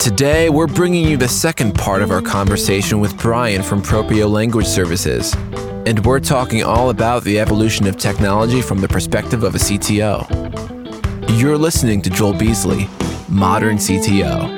Today, we're bringing you the second part of our conversation with Brian from Propio Language Services. And we're talking all about the evolution of technology from the perspective of a CTO. You're listening to Joel Beasley, Modern CTO.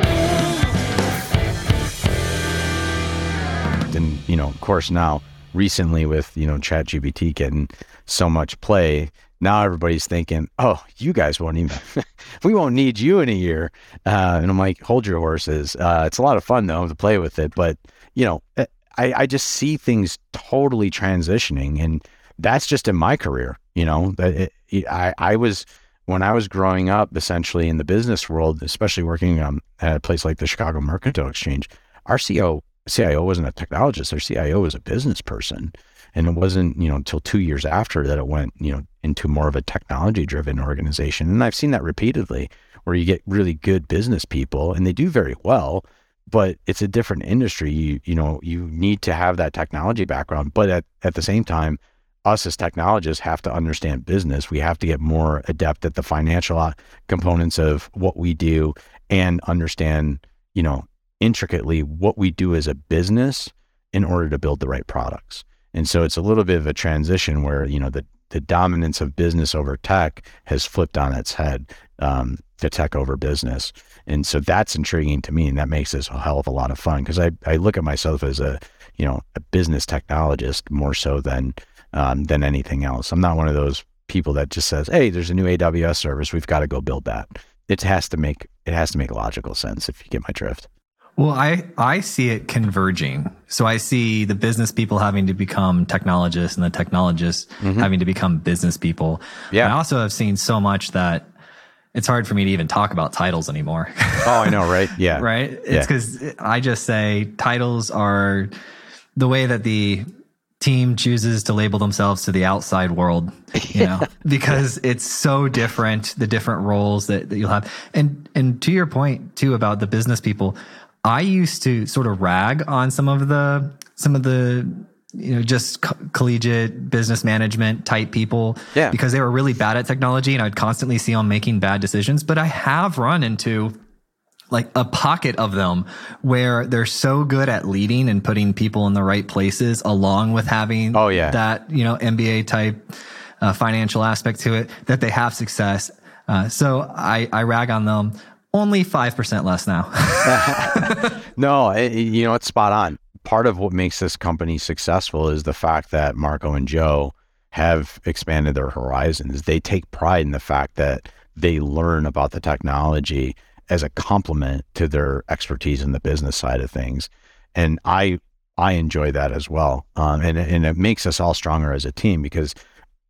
And, you know, of course, now recently with, you know, ChatGPT getting so much play, now everybody's thinking, oh, you guys won't even, we won't need you in a year. Uh, and I'm like, hold your horses. Uh, it's a lot of fun though to play with it. But, you know, eh, I, I just see things totally transitioning. And that's just in my career. You know, it, it, I, I was, when I was growing up, essentially in the business world, especially working um, at a place like the Chicago Mercantile Exchange, our CEO, CIO wasn't a technologist. Our CIO was a business person. And it wasn't, you know, until two years after that it went, you know, into more of a technology driven organization. And I've seen that repeatedly where you get really good business people and they do very well, but it's a different industry. You, you know, you need to have that technology background. But at, at the same time, us as technologists have to understand business. We have to get more adept at the financial uh, components of what we do and understand, you know, intricately what we do as a business in order to build the right products. And so it's a little bit of a transition where, you know, the, the dominance of business over tech has flipped on its head, um, the tech over business. And so that's intriguing to me. And that makes this a hell of a lot of fun because I, I look at myself as a, you know, a business technologist more so than, um, than anything else. I'm not one of those people that just says, Hey, there's a new AWS service. We've got to go build that. It has to make, it has to make logical sense if you get my drift. Well, I, I see it converging. So I see the business people having to become technologists and the technologists mm-hmm. having to become business people. Yeah. I also have seen so much that it's hard for me to even talk about titles anymore. oh, I know, right? Yeah. right? It's because yeah. I just say titles are the way that the team chooses to label themselves to the outside world, you know, because it's so different, the different roles that, that you'll have. And and to your point too about the business people, I used to sort of rag on some of the some of the you know just co- collegiate business management type people yeah. because they were really bad at technology and I'd constantly see them making bad decisions. But I have run into like a pocket of them where they're so good at leading and putting people in the right places along with having oh yeah. that you know MBA type uh, financial aspect to it that they have success. Uh, so I, I rag on them only 5% less now. no, it, you know, it's spot on. Part of what makes this company successful is the fact that Marco and Joe have expanded their horizons. They take pride in the fact that they learn about the technology as a complement to their expertise in the business side of things. And I I enjoy that as well. Um, and, and it makes us all stronger as a team because,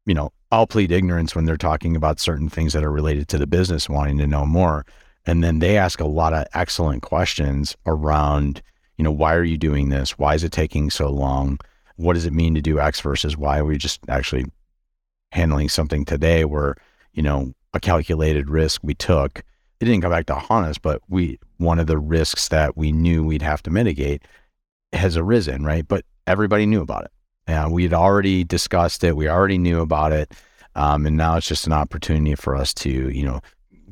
you know, I'll plead ignorance when they're talking about certain things that are related to the business, wanting to know more. And then they ask a lot of excellent questions around, you know, why are you doing this? Why is it taking so long? What does it mean to do X versus Y? Are we just actually handling something today where, you know, a calculated risk we took, it didn't come back to haunt us, but we, one of the risks that we knew we'd have to mitigate has arisen, right? But everybody knew about it. And we had already discussed it. We already knew about it. Um, and now it's just an opportunity for us to, you know,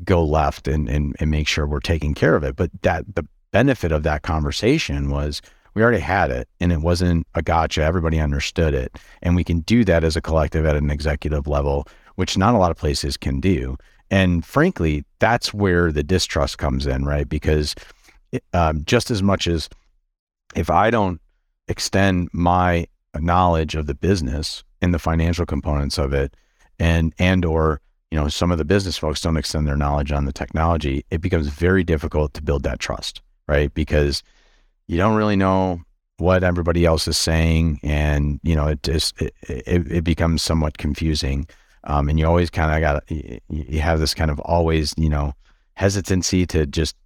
go left and, and, and make sure we're taking care of it. But that the benefit of that conversation was we already had it and it wasn't a gotcha. Everybody understood it. And we can do that as a collective at an executive level, which not a lot of places can do. And frankly, that's where the distrust comes in, right? Because um, just as much as if I don't extend my knowledge of the business and the financial components of it and and or you know, some of the business folks don't extend their knowledge on the technology, it becomes very difficult to build that trust, right? Because you don't really know what everybody else is saying, and you know, it just it, it, it becomes somewhat confusing. Um, and you always kind of got you have this kind of always you know hesitancy to just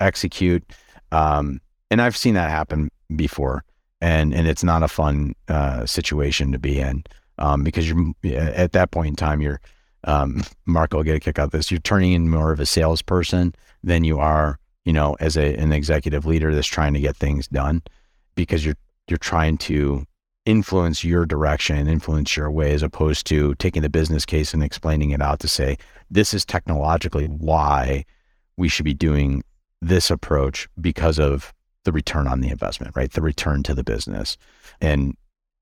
execute. Um, and I've seen that happen before, and and it's not a fun uh, situation to be in um, because you're at that point in time you're um, Mark will get a kick out of this. You're turning in more of a salesperson than you are, you know, as a, an executive leader that's trying to get things done because you're you're trying to influence your direction, influence your way, as opposed to taking the business case and explaining it out to say, this is technologically why we should be doing this approach because of the return on the investment, right? The return to the business. And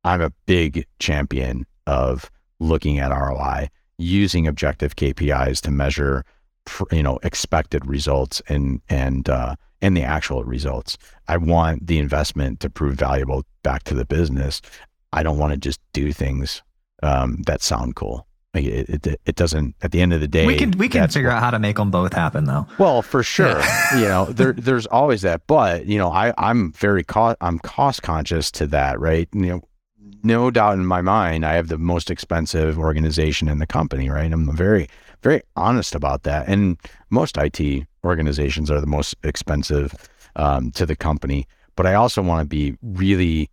I'm a big champion of looking at ROI, using objective KPIs to measure, you know, expected results and and uh, and the actual results. I want the investment to prove valuable back to the business. I don't want to just do things um, that sound cool. It, it, it, doesn't. At the end of the day, we can we can figure what, out how to make them both happen, though. Well, for sure, yeah. you know, there there's always that. But you know, I I'm very cost I'm cost conscious to that, right? You know, no doubt in my mind, I have the most expensive organization in the company, right? I'm very very honest about that, and most IT organizations are the most expensive um, to the company. But I also want to be really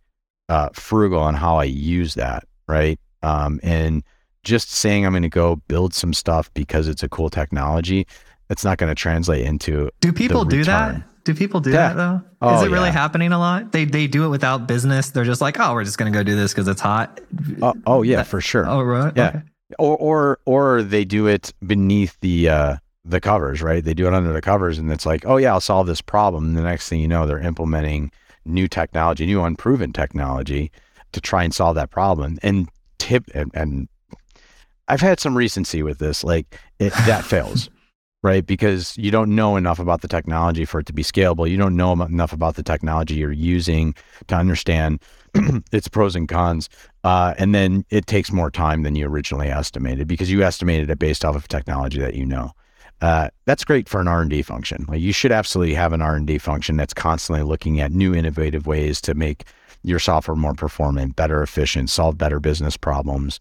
uh, frugal on how I use that, right? Um, and just saying I'm going to go build some stuff because it's a cool technology, that's not going to translate into. Do people do that? Do people do yeah. that though? Oh, Is it really yeah. happening a lot? They they do it without business. They're just like, oh, we're just going to go do this because it's hot. Uh, oh yeah, that, for sure. Oh right. Yeah. Okay. Or or or they do it beneath the uh, the covers, right? They do it under the covers, and it's like, oh yeah, I'll solve this problem. And the next thing you know, they're implementing new technology, new unproven technology to try and solve that problem. And tip and, and I've had some recency with this. Like it, that fails, right? Because you don't know enough about the technology for it to be scalable. You don't know enough about the technology you're using to understand its pros and cons. Uh, and then it takes more time than you originally estimated because you estimated it based off of technology that you know. Uh, that's great for an R&D function. Like you should absolutely have an R&D function that's constantly looking at new innovative ways to make your software more performant, better efficient, solve better business problems.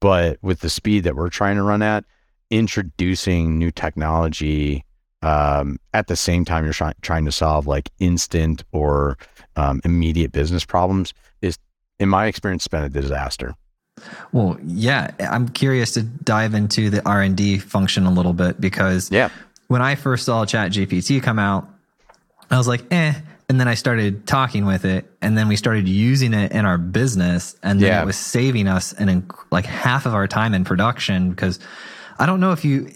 But with the speed that we're trying to run at, introducing new technology um, at the same time you're try- trying to solve like instant or um, immediate business problems is, in my experience, been a disaster. Well, yeah, I'm curious to dive into the R and D function a little bit because yeah, when I first saw Chat GPT come out, I was like, eh, and then I started talking with it, and then we started using it in our business, and then yeah. it was saving us and like half of our time in production. Because I don't know if you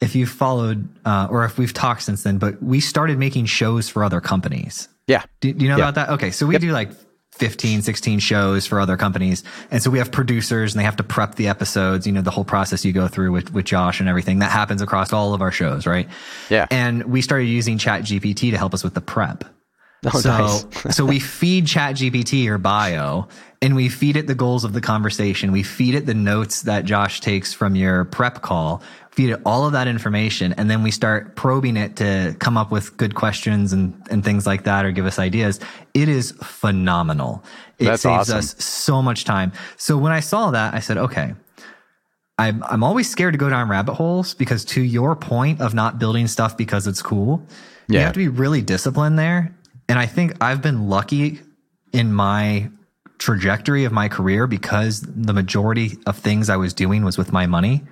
if you followed uh, or if we've talked since then, but we started making shows for other companies. Yeah, do, do you know yeah. about that? Okay, so we yep. do like 15, 16 shows for other companies. And so we have producers and they have to prep the episodes, you know, the whole process you go through with, with Josh and everything that happens across all of our shows, right? Yeah. And we started using Chat GPT to help us with the prep. Oh, so, nice. so we feed Chat GPT your bio and we feed it the goals of the conversation. We feed it the notes that Josh takes from your prep call, feed it all of that information. And then we start probing it to come up with good questions and, and things like that or give us ideas. It is phenomenal. It That's saves awesome. us so much time. So when I saw that, I said, okay, I'm, I'm always scared to go down rabbit holes because to your point of not building stuff because it's cool, yeah. you have to be really disciplined there and I think I've been lucky in my trajectory of my career because the majority of things I was doing was with my money.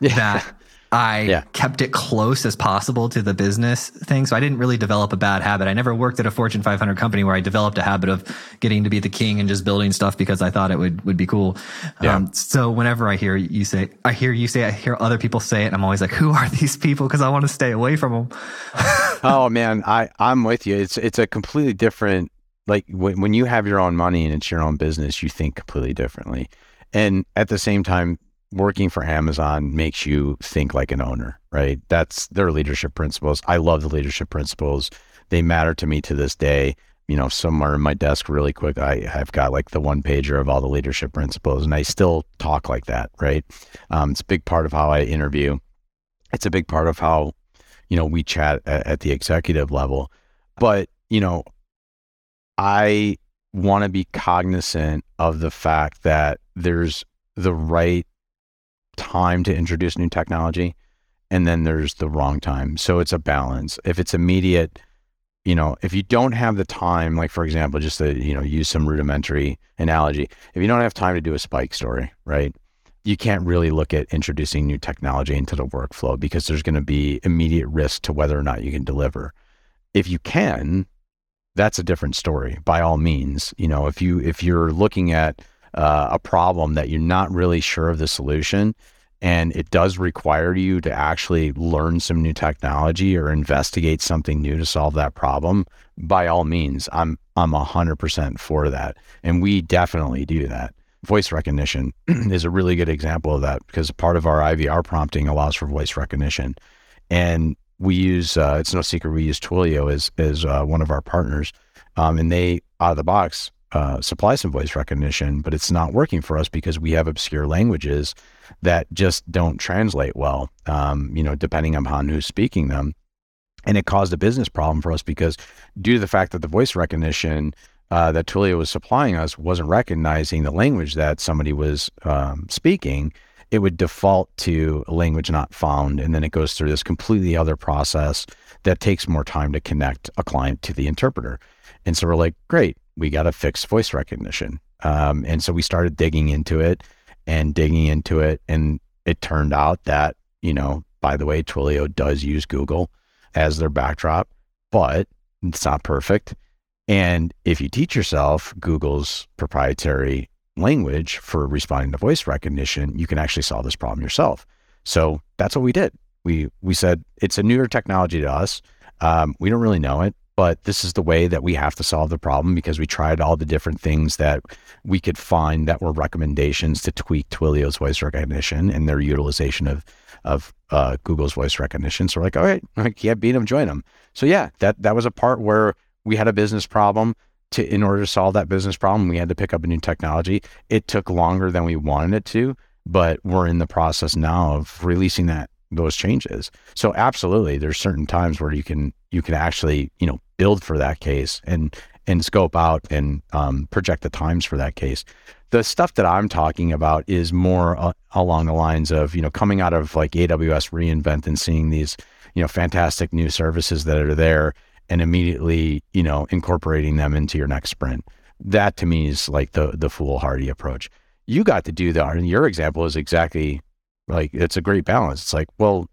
Yeah. That I yeah. kept it close as possible to the business thing. So I didn't really develop a bad habit. I never worked at a Fortune 500 company where I developed a habit of getting to be the king and just building stuff because I thought it would, would be cool. Yeah. Um, so whenever I hear you say, I hear you say, I hear other people say it, I'm always like, who are these people? Cause I want to stay away from them. oh man, I, I'm with you. It's, it's a completely different, like when, when you have your own money and it's your own business, you think completely differently. And at the same time, working for Amazon makes you think like an owner, right? That's their leadership principles. I love the leadership principles. They matter to me to this day. You know, somewhere in my desk, really quick, I have got like the one pager of all the leadership principles, and I still talk like that, right? Um, it's a big part of how I interview. It's a big part of how, you know, we chat at, at the executive level. But, you know, I want to be cognizant of the fact that there's the right time to introduce new technology and then there's the wrong time. So it's a balance. If it's immediate, you know, if you don't have the time, like for example, just to, you know, use some rudimentary analogy, if you don't have time to do a spike story, right? You can't really look at introducing new technology into the workflow because there's going to be immediate risk to whether or not you can deliver. If you can, that's a different story by all means. You know, if you if you're looking at uh, a problem that you're not really sure of the solution, and it does require you to actually learn some new technology or investigate something new to solve that problem, by all means, I'm I'm 100% for that. And we definitely do that. Voice recognition is a really good example of that because part of our IVR prompting allows for voice recognition. And we use, uh, it's no secret, we use Twilio as, as uh, one of our partners. Um, and they, out of the box, uh, supply some voice recognition, but it's not working for us because we have obscure languages that just don't translate well, um, you know, depending upon who's speaking them. And it caused a business problem for us because due to the fact that the voice recognition uh, that Twilio was supplying us wasn't recognizing the language that somebody was um, speaking, it would default to a language not found. And then it goes through this completely other process that takes more time to connect a client to the interpreter. And so we're like, great, we got to fix voice recognition. Um, and so we started digging into it and digging into it. And it turned out that, you know, by the way, Twilio does use Google as their backdrop, but it's not perfect. And if you teach yourself Google's proprietary language for responding to voice recognition, you can actually solve this problem yourself. So that's what we did. We we said it's a newer technology to us. Um, we don't really know it, but this is the way that we have to solve the problem because we tried all the different things that we could find that were recommendations to tweak Twilio's voice recognition and their utilization of of uh, Google's voice recognition. So we're like, all right, I can't beat them, join them. So yeah, that that was a part where we had a business problem. To in order to solve that business problem, we had to pick up a new technology. It took longer than we wanted it to, but we're in the process now of releasing that those changes. So absolutely, there's certain times where you can you can actually you know build for that case and and scope out and um, project the times for that case. The stuff that I'm talking about is more uh, along the lines of you know coming out of like AWS reInvent and seeing these you know fantastic new services that are there and immediately you know incorporating them into your next sprint. That to me is like the the foolhardy approach. You got to do that, and your example is exactly like it's a great balance. It's like well,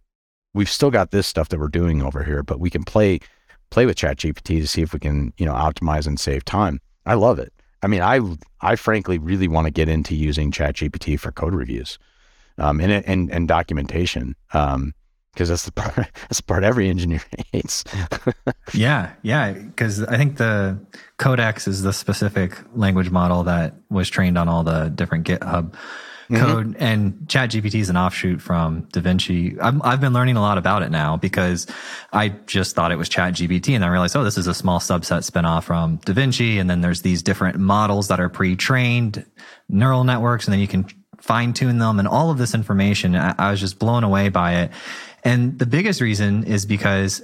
we've still got this stuff that we're doing over here, but we can play play with ChatGPT to see if we can you know optimize and save time. I love it. I mean, I I frankly really want to get into using ChatGPT for code reviews, um, and and and documentation, um, because that's the part that's the part every engineer hates. yeah, yeah, because I think the Codex is the specific language model that was trained on all the different GitHub mm-hmm. code, and ChatGPT is an offshoot from DaVinci. I've, I've been learning a lot about it now because I just thought it was ChatGPT, and I realized, oh, this is a small subset spinoff from DaVinci, and then there's these different models that are pre-trained neural networks, and then you can fine tune them, and all of this information. I, I was just blown away by it, and the biggest reason is because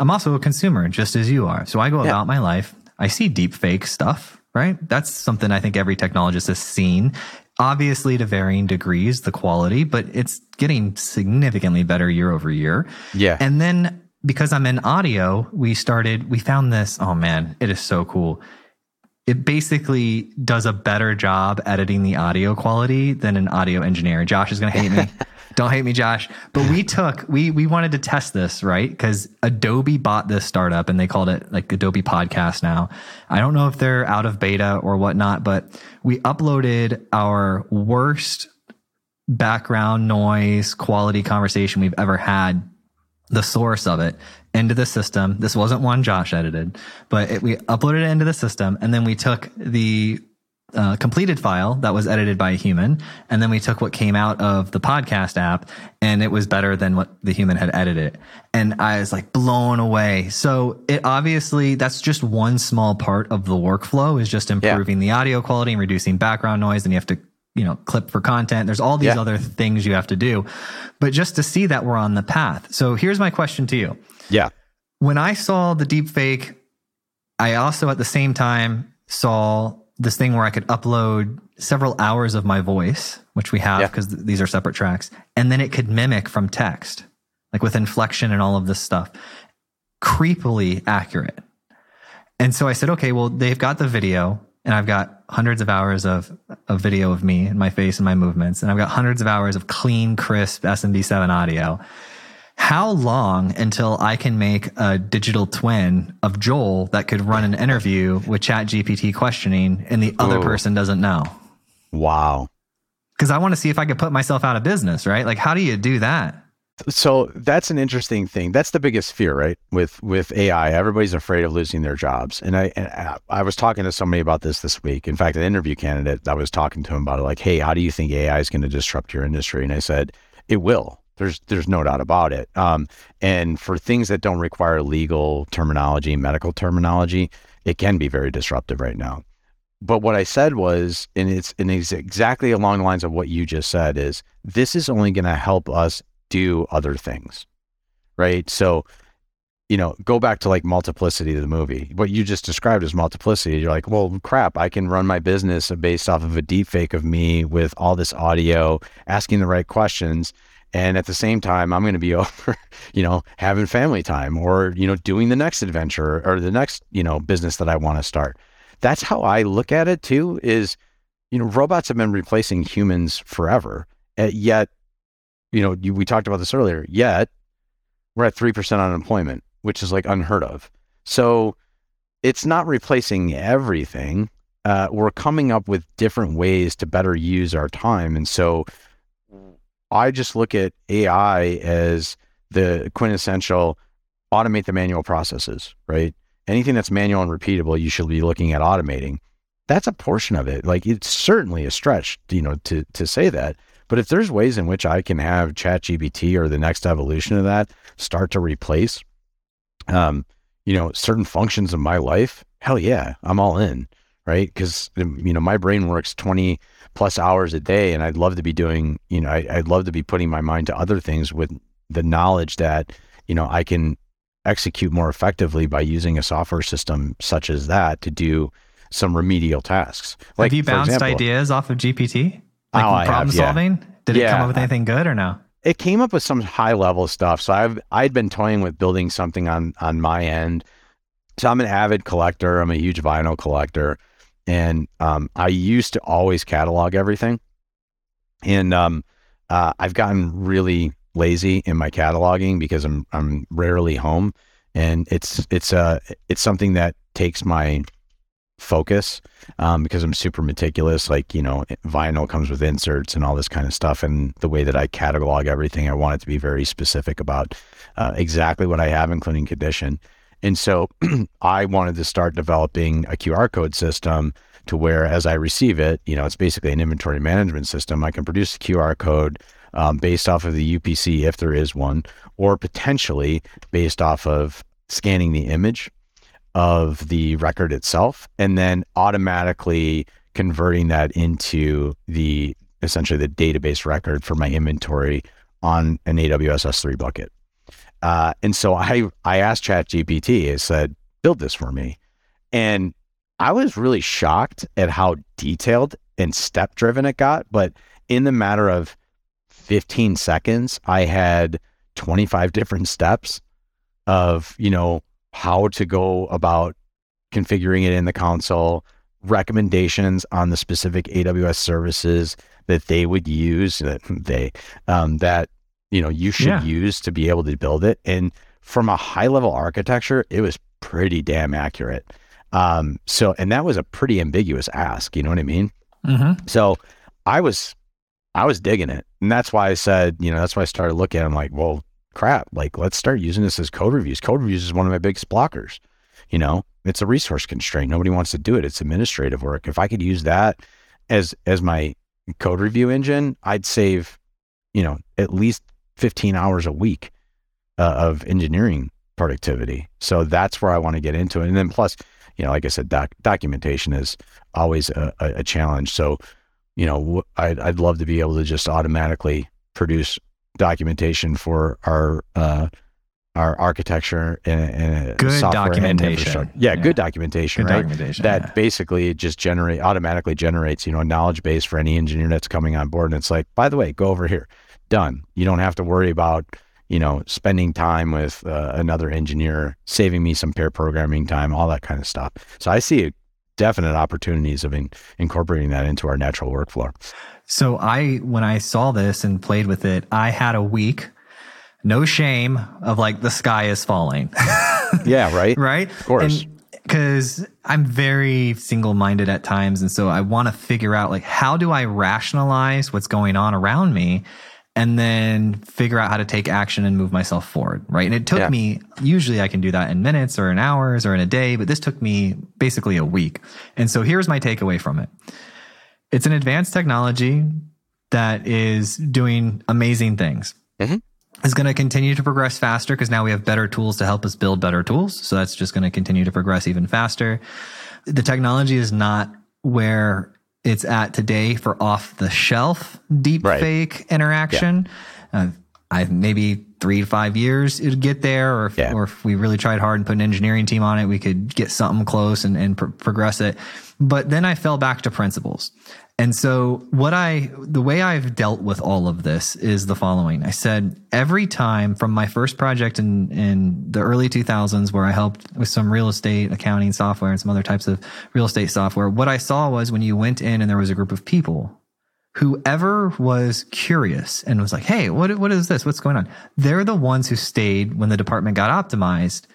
I'm also a consumer, just as you are. So I go yeah. about my life. I see deep fake stuff, right? That's something I think every technologist has seen obviously to varying degrees the quality but it's getting significantly better year over year. Yeah. And then because i'm in audio we started we found this oh man it is so cool. It basically does a better job editing the audio quality than an audio engineer. Josh is going to hate me Don't hate me, Josh. But we took we we wanted to test this, right? Because Adobe bought this startup and they called it like Adobe Podcast now. I don't know if they're out of beta or whatnot, but we uploaded our worst background noise quality conversation we've ever had, the source of it into the system. This wasn't one Josh edited, but it, we uploaded it into the system and then we took the uh, completed file that was edited by a human, and then we took what came out of the podcast app, and it was better than what the human had edited. And I was like blown away. So it obviously that's just one small part of the workflow is just improving yeah. the audio quality and reducing background noise. And you have to you know clip for content. There's all these yeah. other things you have to do, but just to see that we're on the path. So here's my question to you. Yeah. When I saw the deep fake, I also at the same time saw this thing where I could upload several hours of my voice, which we have because yeah. th- these are separate tracks, and then it could mimic from text, like with inflection and all of this stuff, creepily accurate. And so I said, okay, well, they've got the video, and I've got hundreds of hours of, of video of me and my face and my movements, and I've got hundreds of hours of clean, crisp SM7B audio how long until I can make a digital twin of Joel that could run an interview with Chat GPT questioning and the other person doesn't know? Wow. because I want to see if I could put myself out of business, right? Like, how do you do that? So that's an interesting thing. That's the biggest fear, right? With with AI, everybody's afraid of losing their jobs. And I and I was talking to somebody about this this week. In fact, an interview candidate, I was talking to him about it. Like, hey, how do you think AI is going to disrupt your industry? And I said, it will. There's there's no doubt about it. Um, and for things that don't require legal terminology, medical terminology, it can be very disruptive right now but what I said was, and it's and it's exactly along the lines of what you just said, is this is only going to help us do other things, right? So, you know, go back to like multiplicity of the movie. What you just described as multiplicity. You're like, well, crap, I can run my business based off of a deep fake of me with all this audio, asking the right questions. And at the same time, I'm going to be over, you know, having family time or, you know, doing the next adventure or the next, you know, business that I want to start that's how I look at it too. Is you know robots have been replacing humans forever, uh, yet you know you, we talked about this earlier. Yet we're at three percent unemployment, which is like unheard of. So it's not replacing everything. Uh, we're coming up with different ways to better use our time, and so I just look at AI as the quintessential automate the manual processes, right? anything that's manual and repeatable, you should be looking at automating. That's a portion of it. Like it's certainly a stretch, you know, to to say that. But if there's ways in which I can have ChatGPT or the next evolution of that start to replace, um, you know, certain functions of my life, hell yeah, I'm all in, right? Because um, you know my brain works 20 plus hours a day, and I'd love to be doing, you know, I, I'd love to be putting my mind to other things with the knowledge that you know I can execute more effectively by using a software system such as that to do some remedial tasks. Like, have you bounced example, ideas off of GPT? Like oh, problem have, yeah. solving? Did yeah. it come up with anything good or no? It came up with some high level stuff. So I've I'd been toying with building something on on my end. So I'm an avid collector. I'm a huge vinyl collector, and um, I used to always catalog everything. And um, uh, I've gotten really lazy in my cataloging because I'm I'm rarely home, and it's it's uh it's something that takes my focus um, because I'm super meticulous. Like you know, vinyl comes with inserts and all this kind of stuff, and the way that I catalog everything, I want it to be very specific about uh, exactly what I have, including condition. And so I wanted to start developing a QR code system to where as I receive it, you know, it's basically an inventory management system. I can produce a QR code um, based off of the UPC, if there is one, or potentially based off of scanning the image of the record itself and then automatically converting that into the essentially the database record for my inventory on an AWS S3 bucket. Uh, and so I I asked ChatGPT, I said, build this for me. And I was really shocked at how detailed and step driven it got. But in the matter of 15 seconds, I had 25 different steps of, you know, how to go about configuring it in the console, recommendations on the specific AWS services that they would use that they um, that you know you should yeah. use to be able to build it. And from a high level architecture, it was pretty damn accurate. Um, so, and that was a pretty ambiguous ask. You know what I mean? Mm-hmm. So, I was I was digging it. And that's why I said, you know, that's why I started looking. I'm like, well, crap, like let's start using this as code reviews. Code reviews is one of my biggest blockers. You know, it's a resource constraint. Nobody wants to do it. It's administrative work. If I could use that as as my code review engine, I'd save, you know, at least 15 hours a week uh, of engineering productivity. So that's where I want to get into it. And then plus, you know, like I said, doc- documentation is always a, a, challenge. So you know, I'd, I'd love to be able to just automatically produce documentation for our uh, our architecture and, and good documentation. And yeah, yeah, good documentation, good right? Documentation, that yeah. basically just generate automatically generates, you know, a knowledge base for any engineer that's coming on board. And it's like, by the way, go over here, done. You don't have to worry about, you know, spending time with uh, another engineer, saving me some pair programming time, all that kind of stuff. So I see definite opportunities of in, incorporating that into our natural workflow. So I, when I saw this and played with it, I had a week, no shame of like the sky is falling. yeah, right. Right. Of course. And because I'm very single minded at times. And so I want to figure out like, how do I rationalize what's going on around me? And then figure out how to take action and move myself forward. Right. And it took yeah. me, usually I can do that in minutes or in hours or in a day, but this took me basically a week. And so here's my takeaway from it it's an advanced technology that is doing amazing things. Mm-hmm is going to continue to progress faster because now we have better tools to help us build better tools. So that's just going to continue to progress even faster. The technology is not where it's at today for off the shelf deep right. fake interaction. Yeah. Uh, I maybe three to five years it'd get there, or if, yeah. or if we really tried hard and put an engineering team on it, we could get something close and, and pr- progress it. But then I fell back to principles. And so what I, the way I've dealt with all of this is the following. I said every time from my first project in, in the early 2000s where I helped with some real estate accounting software and some other types of real estate software, what I saw was when you went in and there was a group of people, whoever was curious and was like, Hey, what, what is this? What's going on? They're the ones who stayed when the department got optimized,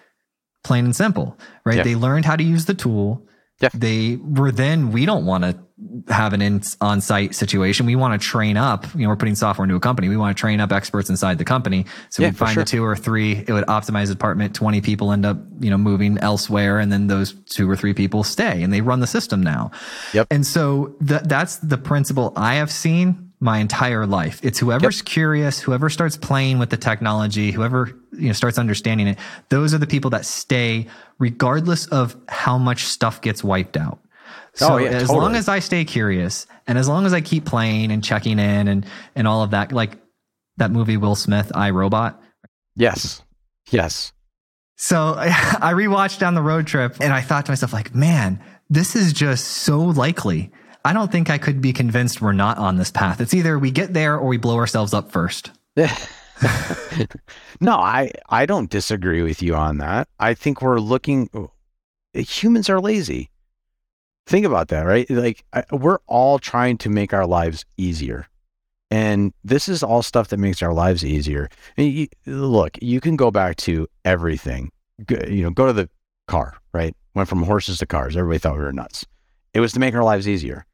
plain and simple, right? Yeah. They learned how to use the tool. Yeah. They were then, we don't want to have an in, on-site situation. We want to train up. You know, we're putting software into a company. We want to train up experts inside the company. So yeah, we find sure. the two or three. It would optimize the department. Twenty people end up, you know, moving elsewhere, and then those two or three people stay, and they run the system now. Yep. And so th- that's the principle I have seen my entire life. It's whoever's yep. curious, whoever starts playing with the technology, whoever you know starts understanding it. Those are the people that stay, regardless of how much stuff gets wiped out. So oh, yeah, as totally. long as I stay curious and as long as I keep playing and checking in and and all of that, like that movie Will Smith, I Robot. Yes. Yes. So I rewatched down the road trip and I thought to myself, like, man, this is just so likely. I don't think I could be convinced we're not on this path. It's either we get there or we blow ourselves up first. no, I I don't disagree with you on that. I think we're looking humans are lazy. Think about that, right? Like I, we're all trying to make our lives easier. And this is all stuff that makes our lives easier. You, look, you can go back to everything. Go, you know, go to the car, right? Went from horses to cars. Everybody thought we were nuts. It was to make our lives easier,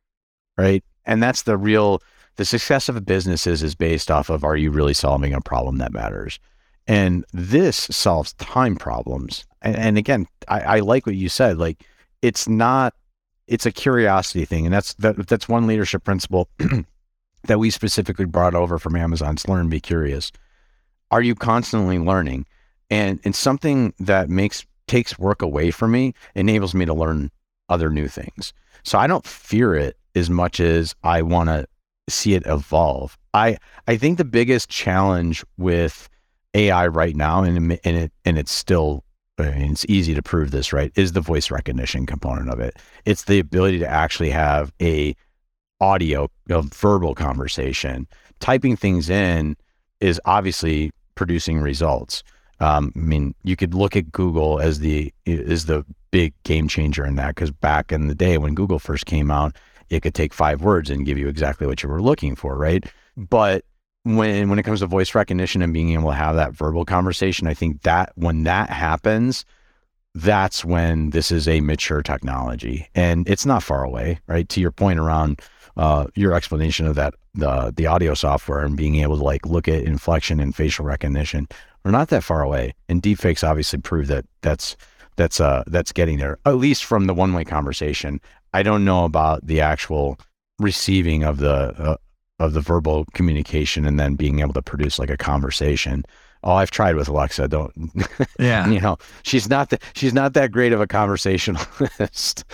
right? And that's the real the success of a business is, is based off of are you really solving a problem that matters? And this solves time problems. And, and again, I, I like what you said. Like it's not it's a curiosity thing, and that's that, that's one leadership principle that we specifically brought over from Amazon's learn, be curious. Are you constantly learning? And and something that makes takes work away from me enables me to learn other new things. So I don't fear it as much as I want to see it evolve. I I think the biggest challenge with AI right now, and and it and it's still and it's easy to prove this, right, is the voice recognition component of it. It's the ability to actually have a audio, a verbal conversation. Typing things in is obviously producing results. Um, I mean, you could look at Google as the is the big game changer in that because back in the day when Google first came out, it could take five words and give you exactly what you were looking for, right? But when when it comes to voice recognition and being able to have that verbal conversation, I think that when that happens, that's when this is a mature technology, and it's not far away, right? To your point around uh, your explanation of that the the audio software and being able to like look at inflection and facial recognition, we're not that far away. And deepfakes obviously prove that that's that's uh that's getting there, at least from the one way conversation. I don't know about the actual receiving of the uh, of the verbal communication and then being able to produce like a conversation. Oh, I've tried with Alexa. Don't, yeah, you know, she's not that she's not that great of a conversationalist.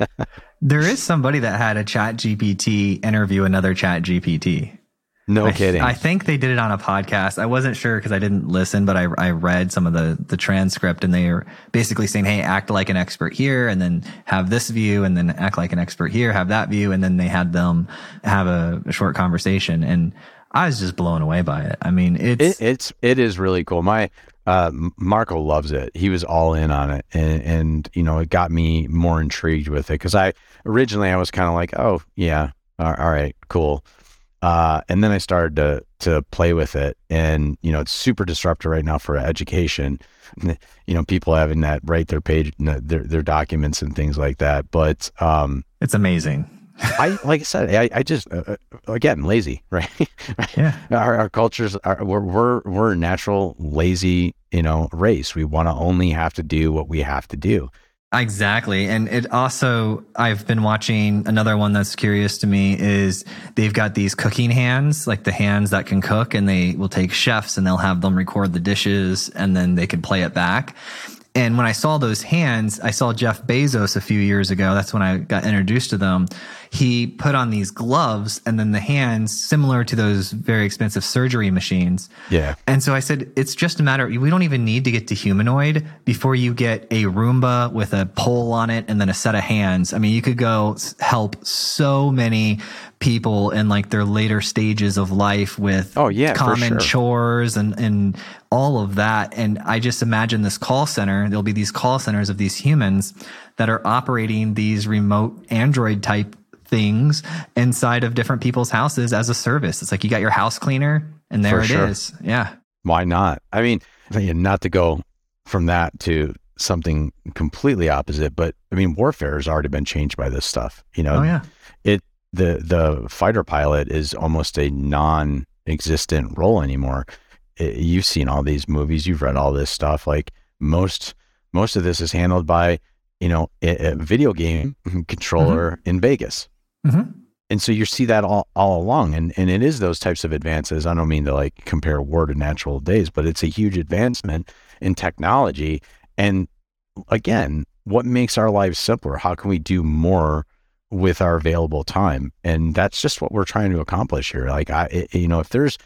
there is somebody that had a Chat GPT interview another Chat GPT. No I, kidding. I think they did it on a podcast. I wasn't sure because I didn't listen, but I, I read some of the, the transcript and they are basically saying, Hey, act like an expert here and then have this view and then act like an expert here, have that view. And then they had them have a, a short conversation. And I was just blown away by it. I mean, it's, it, it's, it is really cool. My, uh, Marco loves it. He was all in on it. And, and you know, it got me more intrigued with it because I originally I was kind of like, oh, yeah, all right, cool uh, and then I started to to play with it. And, you know, it's super disruptive right now for education. You know, people having that write their page, their, their documents and things like that. But um, it's amazing. I like I said, I, I just uh, uh again lazy, right? Yeah. Our, our cultures are we're, we're we're a natural lazy, you know, race. We want to only have to do what we have to do. Exactly. And it also, I've been watching another one that's curious to me is they've got these cooking hands, like the hands that can cook, and they will take chefs and they'll have them record the dishes and then they can play it back. And when I saw those hands, I saw Jeff Bezos a few years ago. That's when I got introduced to them. He put on these gloves and then the hands similar to those very expensive surgery machines. Yeah. And so I said, it's just a matter, we don't even need to get to humanoid before you get a Roomba with a pole on it and then a set of hands. I mean, you could go help so many people in like their later stages of life with oh yeah common sure. chores and and all of that and i just imagine this call center there'll be these call centers of these humans that are operating these remote android type things inside of different people's houses as a service it's like you got your house cleaner and there For it sure. is. yeah Why not? I mean, not to go from that to something completely opposite, but I mean, warfare has already been changed by this stuff. You know, oh yeah it the the fighter pilot is almost a non-existent role anymore. It, you've seen all these movies, you've read all this stuff. Like most most of this is handled by you know a, a video game controller mm-hmm. in Vegas. Mm-hmm. And so you see that all, all along. And, and it is those types of advances. I don't mean to like compare war to natural days, but it's a huge advancement in technology. And again, what makes our lives simpler? How can we do more with our available time? And that's just what we're trying to accomplish here. Like, I, it, you know, if there's,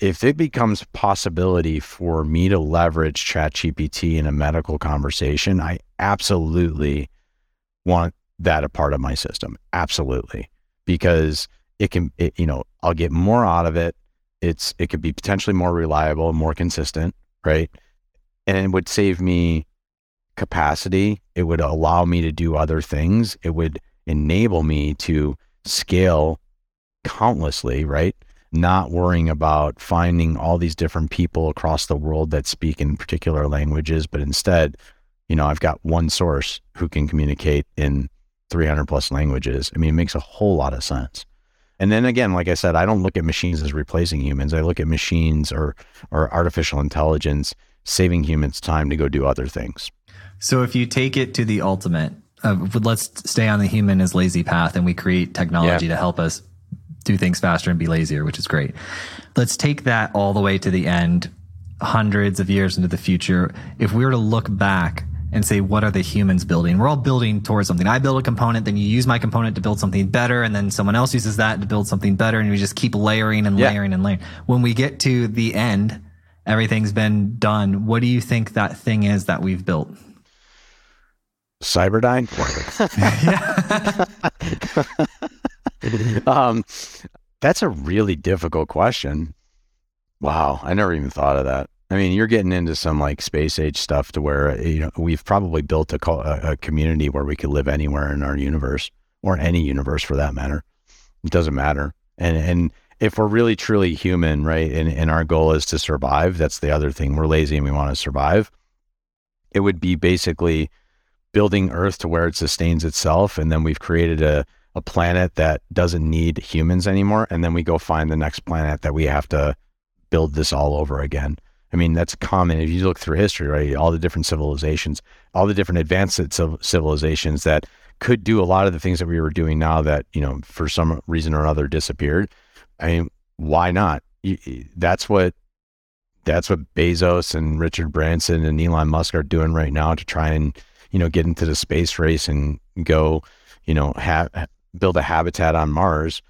if it becomes possibility for me to leverage ChatGPT in a medical conversation, I absolutely want that a part of my system. Absolutely because it can, it, you know, I'll get more out of it. It's, it could be potentially more reliable, and more consistent, right? And it would save me capacity. It would allow me to do other things. It would enable me to scale countlessly, right? Not worrying about finding all these different people across the world that speak in particular languages, but instead, you know, I've got one source who can communicate in 300 plus languages. I mean, it makes a whole lot of sense. And then again, like I said, I don't look at machines as replacing humans. I look at machines or or artificial intelligence saving humans time to go do other things. So if you take it to the ultimate, uh, let's stay on the human as lazy path and we create technology Yeah. to help us do things faster and be lazier, which is great. Let's take that all the way to the end, hundreds of years into the future. If we were to look back and say, what are the humans building? We're all building towards something. I build a component, then you use my component to build something better, and then someone else uses that to build something better, and we just keep layering and Yeah. layering and layering. When we get to the end, everything's been done. What do you think that thing is that we've built? Cyberdyne? um, that's a really difficult question. Wow, I never even thought of that. I mean, you're getting into some like space age stuff to where uh, you know we've probably built a, co- a, community where we could live anywhere in our universe or any universe for that matter. It doesn't matter. And and if we're really truly human, right, and, and our goal is to survive, that's the other thing. We're lazy and we want to survive. It would be basically building Earth to where it sustains itself, and then we've created a a planet that doesn't need humans anymore, and then we go find the next planet that we have to build this all over again. I mean, that's common. If you look through history, right, all the different civilizations, all the different advanced civilizations that could do a lot of the things that we were doing now that, you know, for some reason or other disappeared. I mean, why not? That's what that's what Bezos and Richard Branson and Elon Musk are doing right now to try and, you know, get into the space race and go, you know, have build a habitat on Mars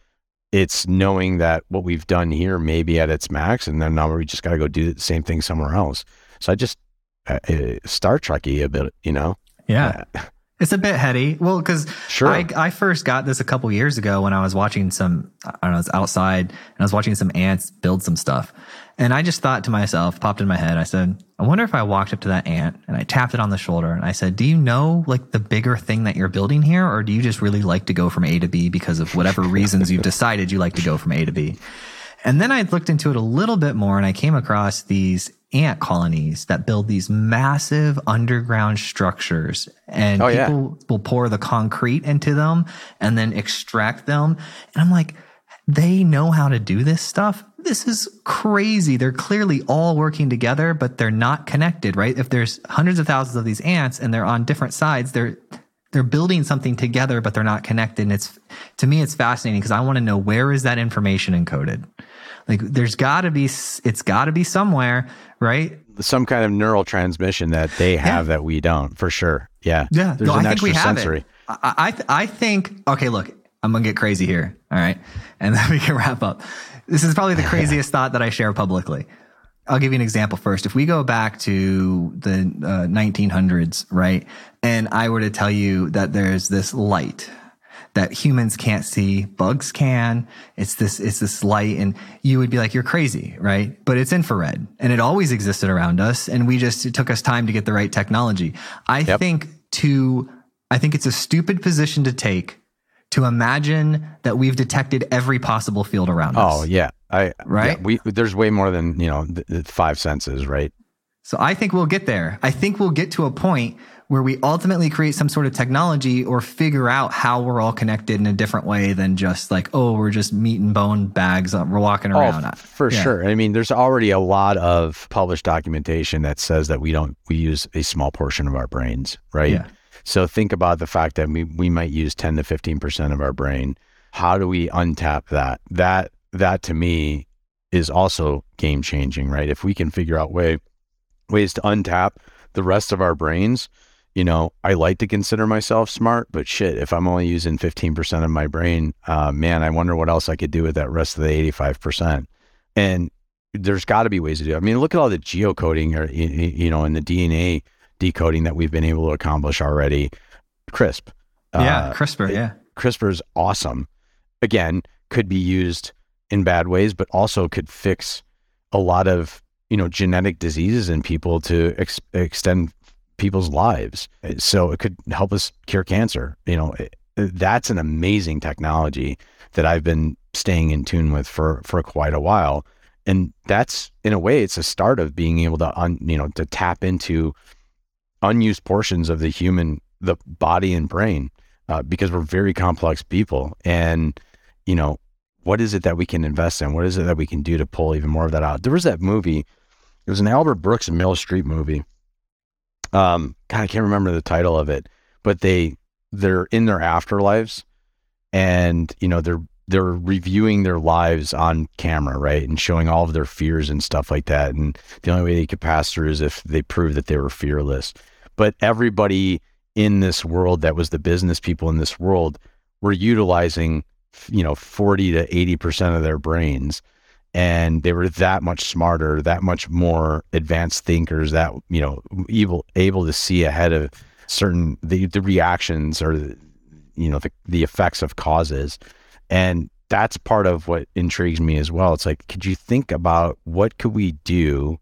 it's knowing that what we've done here may be at its max, and then now we just got to go do the same thing somewhere else. So I just uh, uh, Star Trekky a bit, you know. Yeah. It's a bit heady. Well, because Sure. I, I first got this a couple years ago when I was watching some, I don't know, it's outside and I was watching some ants build some stuff. And I just thought to myself, popped in my head, I said, I wonder if I walked up to that ant and I tapped it on the shoulder and I said, Do you know like the bigger thing that you're building here? Or do you just really like to go from A to B because of whatever reasons you've decided you like to go from A to B? And then I looked into it a little bit more and I came across these ant colonies that build these massive underground structures and Oh, people yeah. will pour the concrete into them and then extract them. And I'm like, they know how to do this stuff. This is crazy. They're clearly all working together, but they're not connected, right? If there's hundreds of thousands of these ants and they're on different sides, they're they're building something together, but they're not connected. And it's to me, it's fascinating because I want to know where is that information encoded. Like, there's got to be, it's got to be somewhere, right? Some kind of neural transmission that they have that we don't, for sure. Yeah. Yeah, There's no, an I think we extra have sensory. it. I, I, th- I think. Okay, look, I'm gonna get crazy here. All right, and then we can wrap up. This is probably the craziest thought that I share publicly. I'll give you an example first. If we go back to the uh, 1900s, right, and I were to tell you that there's this light that humans can't see, bugs can. It's this, it's this light, and you would be like, "You're crazy," right? But it's infrared, and it always existed around us, and we just it took us time to get the right technology. I Yep. think to, I think it's a stupid position to take to imagine that we've detected every possible field around oh, us. Oh yeah, I Right? yeah, we there's way more than you know the, the five senses, right? So I think we'll get there. I think we'll get to a point where we ultimately create some sort of technology or figure out how we're all connected in a different way than just like, oh, we're just meat and bone bags. We're walking oh, around. Oh, for Yeah. sure. I mean, there's already a lot of published documentation that says that we don't we use a small portion of our brains, right? Yeah. So think about the fact that we we might use 10 to 15 percent of our brain. How do we untap that? That that to me is also game changing, right? If we can figure out way ways to untap the rest of our brains, you know, I like to consider myself smart, but shit, if I'm only using 15% of my brain, uh, man, I wonder what else I could do with that rest of the 85%. And there's got to be ways to do it. I mean, look at all the geocoding or, you know, in the DNA decoding that we've been able to accomplish already. CRISP. Yeah. Uh, CRISPR. Yeah. CRISPR is awesome. Again, could be used in bad ways, but also could fix a lot of you know genetic diseases in people to ex- extend people's lives. So it could help us cure cancer. You know, it- that's an amazing technology that I've been staying in tune with for for quite a while. And that's in a way, it's a start of being able to un, you know to tap into unused portions of the human the body and brain uh, because we're very complex people. And, you know, what is it that we can invest in? What is it that we can do to pull even more of that out? There was that movie, it was an Albert Brooks and Meryl Streep movie. Um, God, I can't remember the title of it, but they they're in their afterlives and you know they're they're reviewing their lives on camera, right? And showing all of their fears and stuff like that. And the only way they could pass through is if they prove that they were fearless. But everybody in this world that was the business people in this world were utilizing you know 40 to 80% of their brains. And they were that much smarter that much more advanced thinkers that you know able able to see ahead of certain the, the reactions or you know the, the effects of causes. And that's part of what intrigues me as well. It's like could you think about what could we do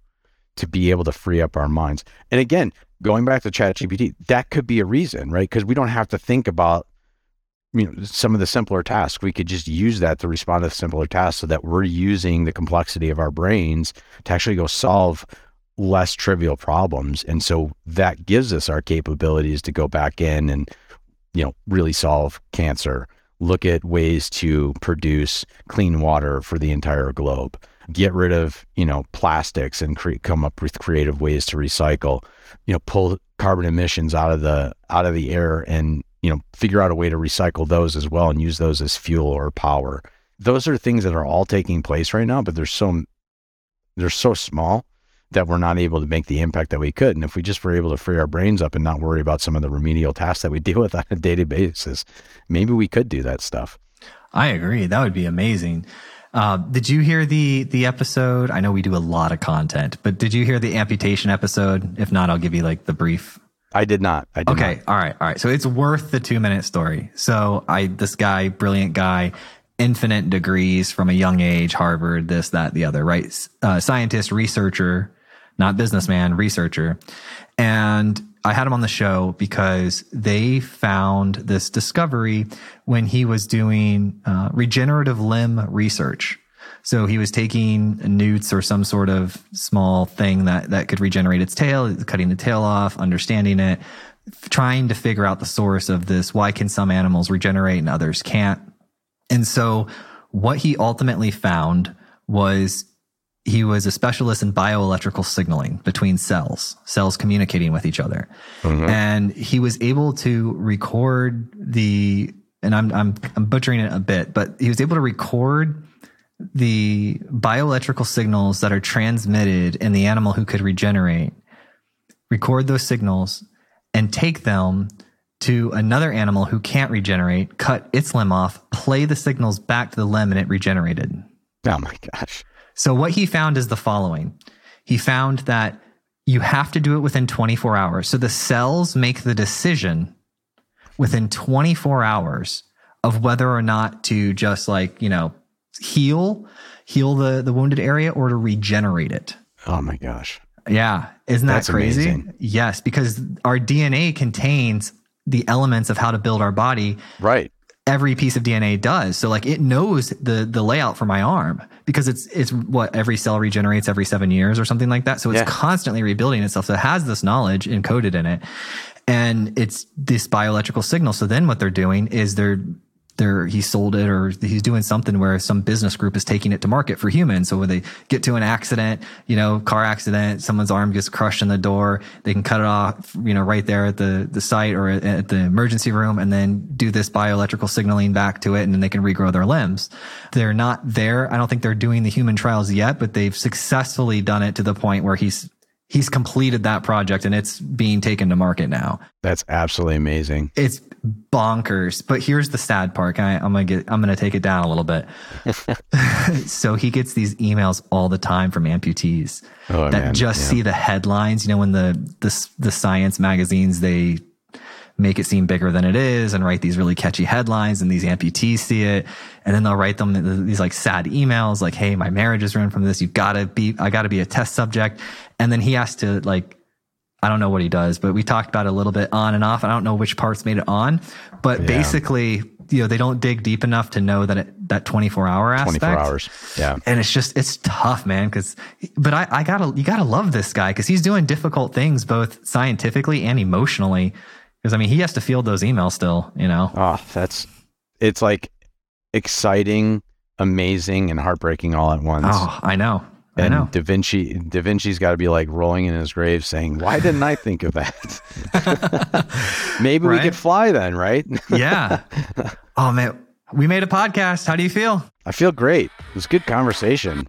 to be able to free up our minds? And again going back to ChatGPT, that could be a reason, right? Because we don't have to think about you know some of the simpler tasks. We could just use that to respond to simpler tasks so that we're using the complexity of our brains to actually go solve less trivial problems. And so that gives us our capabilities to go back in and you know really solve cancer, look at ways to produce clean water for the entire globe get rid of you know plastics and cre- come up with creative ways to recycle you know pull carbon emissions out of the out of the air and you know figure out a way to recycle those as well and use those as fuel or power those are things that are all taking place right now but they're so they're so small that we're not able to make the impact that we could and if we just were able to free our brains up and not worry about some of the remedial tasks that we deal with on a daily basis maybe we could do that stuff I agree. That would be amazing. Uh, did you hear the the episode? I know we do a lot of content, but did you hear the amputation episode? If not, I'll give you like the brief. i did not i did Okay, not. all right, all right. So it's worth the two minute story. So I this guy, brilliant guy, infinite degrees from a young age, Harvard, this, that, the other, right? Uh, scientist, researcher, not businessman, researcher, and I had him on the show because they found this discovery when he was doing uh, regenerative limb research. So he was taking newts or some sort of small thing that, that could regenerate its tail, cutting the tail off, understanding it, trying to figure out the source of this. Why can some animals regenerate and others can't? And so what he ultimately found was he was a specialist in bioelectrical signaling between cells, cells communicating with each other. Mm-hmm. And he was able to record the, and I'm, I'm, I'm butchering it a bit, but he was able to record the bioelectrical signals that are transmitted in the animal who could regenerate, record those signals and take them to another animal who can't regenerate, cut its limb off, play the signals back to the limb, and it regenerated. Oh my gosh. So, what he found is the following he found that you have to do it within 24 hours. So, the cells make the decision within 24 hours of whether or not to just like, you know, heal, heal the, the wounded area or to regenerate it. Oh my gosh. Yeah. Isn't that That's crazy? Amazing. Yes, because our DNA contains the elements of how to build our body. Right. Every piece of DNA does. So like it knows the the layout for my arm because it's it's what every cell regenerates every 7 years or something like that. So it's yeah. constantly rebuilding itself. So it has this knowledge encoded in it. And it's this bioelectrical signal. So then what they're doing is they're he sold it or he's doing something where some business group is taking it to market for humans. So when they get to an accident, you know, car accident, someone's arm gets crushed in the door, they can cut it off, you know, right there at the the site or at the emergency room, and then do this bioelectrical signaling back to it, and then they can regrow their limbs. They're not there. I don't think they're doing the human trials yet, but they've successfully done it to the point where he's he's completed that project and it's being taken to market now. That's absolutely amazing. It's bonkers. But here's the sad part. I, am gonna get. I'm gonna take it down a little bit. so he gets these emails all the time from amputees oh, that man. just yeah. see the headlines. You know, when the the the science magazines they make it seem bigger than it is and write these really catchy headlines and these amputees see it and then they'll write them these like sad emails like hey my marriage is ruined from this you've got to be i got to be a test subject and then he has to like I don't know what he does, but we talked about it a little bit on and off. And I don't know which parts made it on, but yeah. basically, you know, they don't dig deep enough to know that it, that 24 hour aspect. 24 hours. Yeah. And it's just, it's tough, man. Cause, but I, I gotta, you gotta love this guy cause he's doing difficult things both scientifically and emotionally. Cause I mean, he has to field those emails still, you know? Oh, that's, it's like exciting, amazing, and heartbreaking all at once. Oh, I know. And I know. Da Vinci, Da Vinci's got to be like rolling in his grave, saying, "Why didn't I think of that? Maybe right? we could fly then, right?" yeah. Oh man, we made a podcast. How do you feel? I feel great. It was good conversation.